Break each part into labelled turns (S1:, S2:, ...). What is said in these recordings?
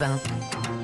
S1: 等。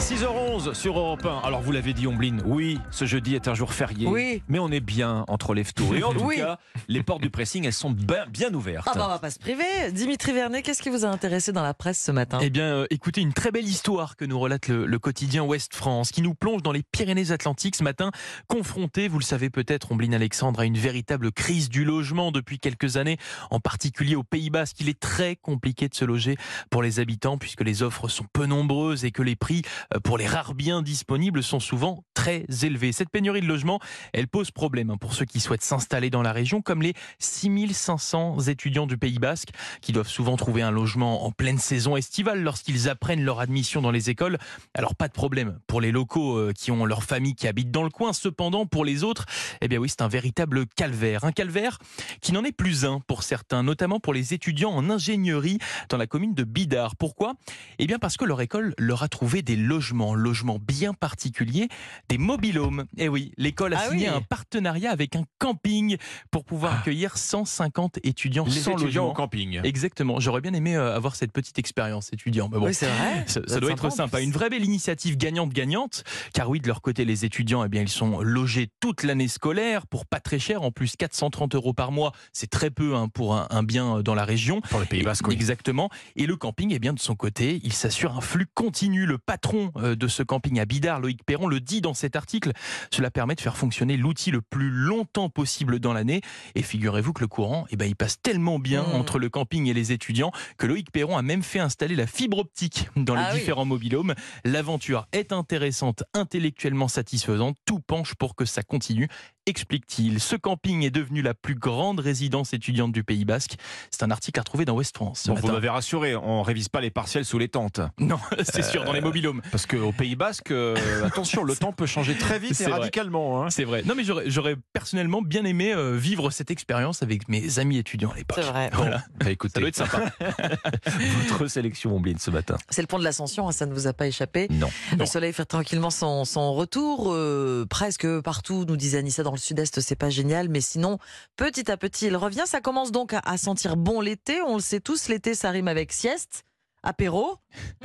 S1: 6h11 sur Europe 1. Alors vous l'avez dit Omblin, oui, ce jeudi est un jour férié.
S2: Oui.
S1: Mais on est bien entre les tôt. Et en tout
S2: Oui.
S1: cas, les portes du pressing, elles sont bien, bien ouvertes.
S2: Ah bah on va pas se priver. Dimitri Vernet, qu'est-ce qui vous a intéressé dans la presse ce matin?
S3: Eh bien, euh, écoutez, une très belle histoire que nous relate le, le quotidien Ouest France, qui nous plonge dans les Pyrénées-Atlantiques ce matin, confronté, vous le savez peut-être, Ombline Alexandre, à une véritable crise du logement depuis quelques années, en particulier au Pays Basque. Il est très compliqué de se loger pour les habitants, puisque les offres sont peu nombreuses et que les prix pour les rares biens disponibles sont souvent très élevés. Cette pénurie de logement, elle pose problème hein, pour ceux qui souhaitent s'installer dans la région, comme les 6500 étudiants du Pays Basque, qui doivent souvent trouver un logement en pleine saison estivale lorsqu'ils apprennent leur admission dans les écoles. Alors pas de problème pour les locaux euh, qui ont leur famille qui habite dans le coin. Cependant, pour les autres, eh bien oui, c'est un véritable calvaire. Un calvaire qui n'en est plus un pour certains, notamment pour les étudiants en ingénierie dans la commune de Bidart. Pourquoi? Eh bien parce que leur école leur a trouvé des logements, logements bien particuliers, des mobilhomes. Eh oui, l'école a
S2: Ah
S3: signé
S2: oui.
S3: un partenariat avec un camping pour pouvoir accueillir 150 étudiants
S1: les
S3: sans
S1: étudiants
S3: logement.
S1: au camping.
S3: Exactement. J'aurais bien aimé euh, avoir cette petite expérience étudiant. Mais bon,
S2: Oui, c'est vrai.
S3: ça, doit être
S2: sympa.
S3: Une vraie belle initiative gagnante-gagnante. Car oui, de leur côté, les étudiants, eh bien, ils sont logés toute l'année scolaire pour pas très cher. En plus, 430 euros par mois, c'est très peu hein, pour un, un bien dans la région.
S1: Pour le Pays Basque, oui.
S3: Exactement. Et le camping, eh bien, de son côté, il s'assure un flux continu. Le patron euh, de ce camping à Bidart, Loïc Perron, le dit dans cet article. Cela permet de faire fonctionner l'outil le plus longtemps possible dans l'année. Et figurez-vous que le courant, eh ben, il passe tellement bien
S2: Mm.
S3: entre le camping et les étudiants que Loïc Perron a même fait installer la fibre optique dans les
S2: Ah oui.
S3: différents mobilhomes. L'aventure est intéressante, intellectuellement satisfaisante. Tout penche pour que ça continue, explique-t-il. Ce camping est devenu la plus grande résidence étudiante du Pays Basque. C'est un article à retrouver dans Ouest France. ce
S1: Bon, vous m'avez rassuré, on révise pas les partiels sous les tentes.
S3: Non, c'est sûr, dans les mobilhomes.
S1: Parce qu'au Pays Basque, euh, attention, le temps peut changer très vite
S3: C'est
S1: et
S3: vrai.
S1: radicalement. hein.
S3: C'est vrai. Non, mais j'aurais personnellement bien aimé euh, vivre cette expérience avec mes amis étudiants à l'époque.
S2: C'est vrai.
S3: Voilà.
S1: Bah, écoutez,
S3: Ça doit être sympa.
S1: votre sélection Omblin ce matin.
S2: C'est le pont de l'Ascension, hein, ça ne vous a pas échappé.
S1: Non.
S2: Le soleil fait tranquillement son, son retour, euh, presque partout, nous disait Anissa, dans le sud-est, c'est pas génial, mais sinon, petit à petit, il revient. Ça commence donc à, sentir bon l'été, on le sait tous, l'été, ça rime avec sieste, apéro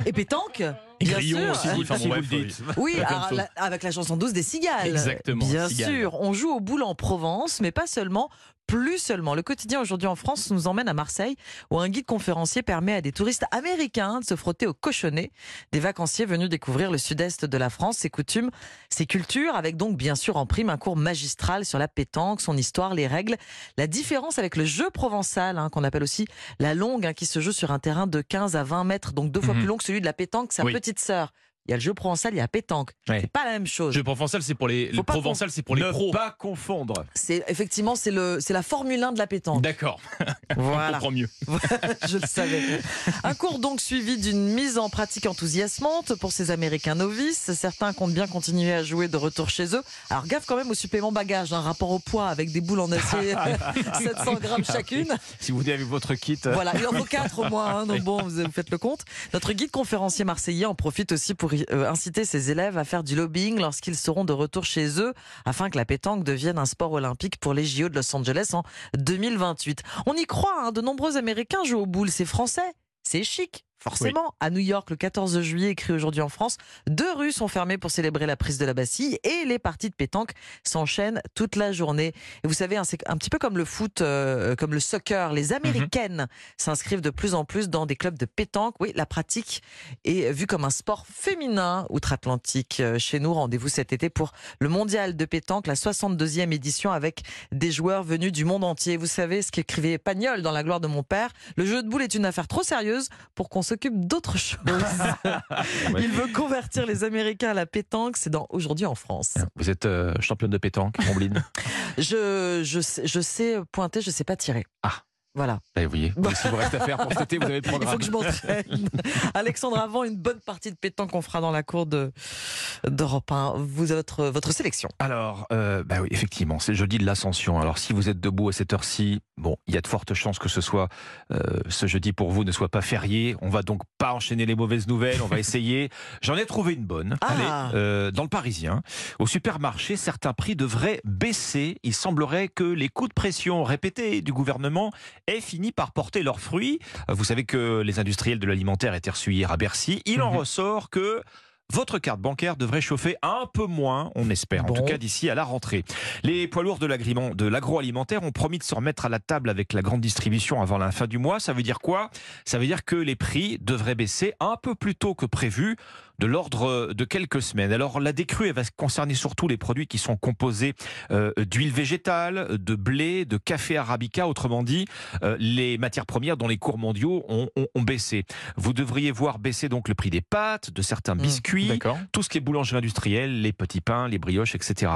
S2: et pétanque. Sûr.
S3: aussi. Enfin, bon,
S1: Si vous
S3: bref,
S1: le dites.
S2: Oui, alors, la- avec la chanson douce des cigales.
S3: Exactement,
S2: Bien
S3: cigales.
S2: sûr, on joue au boule en Provence, mais pas seulement, plus seulement. Le quotidien aujourd'hui en France nous emmène à Marseille, où un guide conférencier permet à des touristes américains de se frotter au cochonnet. Des vacanciers venus découvrir le sud-est de la France, ses coutumes, ses cultures, avec donc bien sûr en prime un cours magistral sur la pétanque, son histoire, les règles. La différence avec le jeu provençal, hein, qu'on appelle aussi la longue, hein, qui se joue sur un terrain de 15 à 20 mètres, donc deux fois
S3: Mhm.
S2: plus long que celui de la pétanque, sa
S3: Oui.
S2: Petite sœur. Il y a le jeu provençal, il y a la pétanque.
S1: Ouais.
S2: C'est pas la même chose.
S3: Jeu provençal, c'est pour les, le
S2: pas
S3: provençal, c'est pour les
S1: ne
S3: pros.
S1: pas confondre.
S2: C'est effectivement c'est le c'est la Formule 1 de la pétanque.
S3: D'accord, on
S2: Voilà,
S3: comprend mieux.
S2: je le savais. Un cours donc suivi d'une mise en pratique enthousiasmante pour ces Américains novices. Certains comptent bien continuer à jouer de retour chez eux. Alors gaffe quand même au supplément bagage, un rapport au poids avec des boules en acier, 700 grammes chacune.
S1: Si vous venez avec votre kit.
S2: Voilà, il en faut quatre au moins, hein, donc bon, vous faites le compte. Notre guide conférencier marseillais en profite aussi pour inciter ses élèves à faire du lobbying lorsqu'ils seront de retour chez eux, afin que la pétanque devienne un sport olympique pour les JO de Los Angeles en 2028. On y croit, hein, de nombreux Américains jouent au boule, c'est français, c'est chic. Forcément, à New York, le 14 juillet, écrit aujourd'hui en France, deux rues sont fermées pour célébrer la prise de la Bastille et les parties de pétanque s'enchaînent toute la journée. Et vous savez, hein, c'est un petit peu comme le foot, euh, comme le soccer. Les Américaines s'inscrivent de plus en plus dans des clubs de pétanque. Oui, la pratique est vue comme un sport féminin outre-Atlantique. Euh, Chez nous, rendez-vous cet été pour le mondial de pétanque, la 62e édition avec des joueurs venus du monde entier. Vous savez ce qu'écrivait Pagnol dans La gloire de mon père. Le jeu de boules est une affaire trop sérieuse pour qu'on s'occupe d'autre chose. Il veut convertir les Américains à la pétanque. C'est dans Aujourd'hui en France.
S1: Vous êtes euh, championne de pétanque, Omblin.
S2: Je, je, sais- je sais pointer, je sais pas tirer.
S1: Ah.
S2: Voilà.
S1: Bah, vous voyez,
S2: Bah.
S1: si vous reste à faire pour cet été, vous avez le
S2: Il faut que je m'entraîne. Alexandre, avant une bonne partie de pétanque qu'on fera dans la cour de d'Europe 1, vous, votre, votre sélection.
S1: Alors, euh, bah oui, effectivement, c'est le jeudi de l'ascension. Alors, si vous êtes debout à cette heure-ci, bon, il y a de fortes chances que ce soit euh, ce jeudi pour vous ne soit pas férié. On va donc pas enchaîner les mauvaises nouvelles. On va essayer. J'en ai trouvé une bonne.
S2: Ah.
S1: Allez, euh, dans le Parisien, au supermarché, certains prix devraient baisser. Il semblerait que les coups de pression répétés du gouvernement ait fini par porter leurs fruits. Vous savez que les industriels de l'alimentaire étaient reçus hier à Bercy. Il en
S3: Mhm.
S1: ressort que votre carte bancaire devrait chauffer un peu moins, on espère, en tout cas d'ici à la rentrée. Les poids lourds de l'agroalimentaire ont promis de se remettre à la table avec la grande distribution avant la fin du mois. Ça veut dire quoi? Ça veut dire que les prix devraient baisser un peu plus tôt que prévu, de l'ordre de quelques semaines. Alors la décrue, elle va concerner surtout les produits qui sont composés euh, d'huile végétale, de blé, de café arabica, autrement dit, euh, les matières premières dont les cours mondiaux ont, ont- ont baissé. Vous devriez voir baisser donc le prix des pâtes, de certains
S2: Mmh,
S1: biscuits, tout ce qui est boulangerie industrielle, les petits pains, les brioches, etc.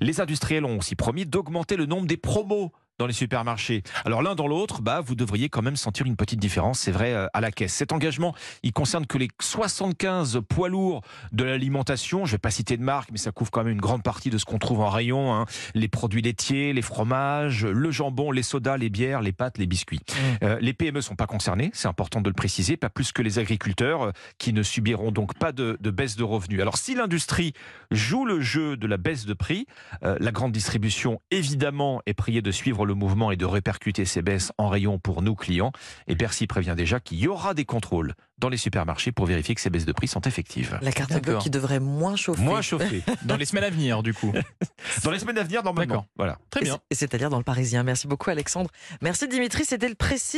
S1: Les industriels ont aussi promis d'augmenter le nombre des promos dans les supermarchés. Alors l'un dans l'autre, bah, vous devriez quand même sentir une petite différence, c'est vrai, euh, à la caisse. Cet engagement, il concerne que les 75 poids lourds de l'alimentation. Je vais pas citer de marque, mais ça couvre quand même une grande partie de ce qu'on trouve en rayon. hein. Les produits laitiers, les fromages, le jambon, les sodas, les bières, les pâtes, les biscuits. Euh, les PME sont pas concernés, c'est important de le préciser, pas plus que les agriculteurs euh, qui ne subiront donc pas de, de baisse de revenus. Alors si l'industrie joue le jeu de la baisse de prix, euh, la grande distribution évidemment est priée de suivre le mouvement et de répercuter ces baisses en rayon pour nos clients. Et Bercy prévient déjà qu'il y aura des contrôles dans les supermarchés pour vérifier que ces baisses de prix sont effectives.
S2: La carte bleue qui devrait moins chauffer.
S1: Moins chauffé.
S3: Dans les semaines à venir, du coup.
S1: Dans les semaines à venir, normalement.
S3: D'accord.
S1: Voilà.
S3: Très bien.
S2: c'est-à-dire dans le Parisien. Merci beaucoup Alexandre. Merci Dimitri, c'était le précis.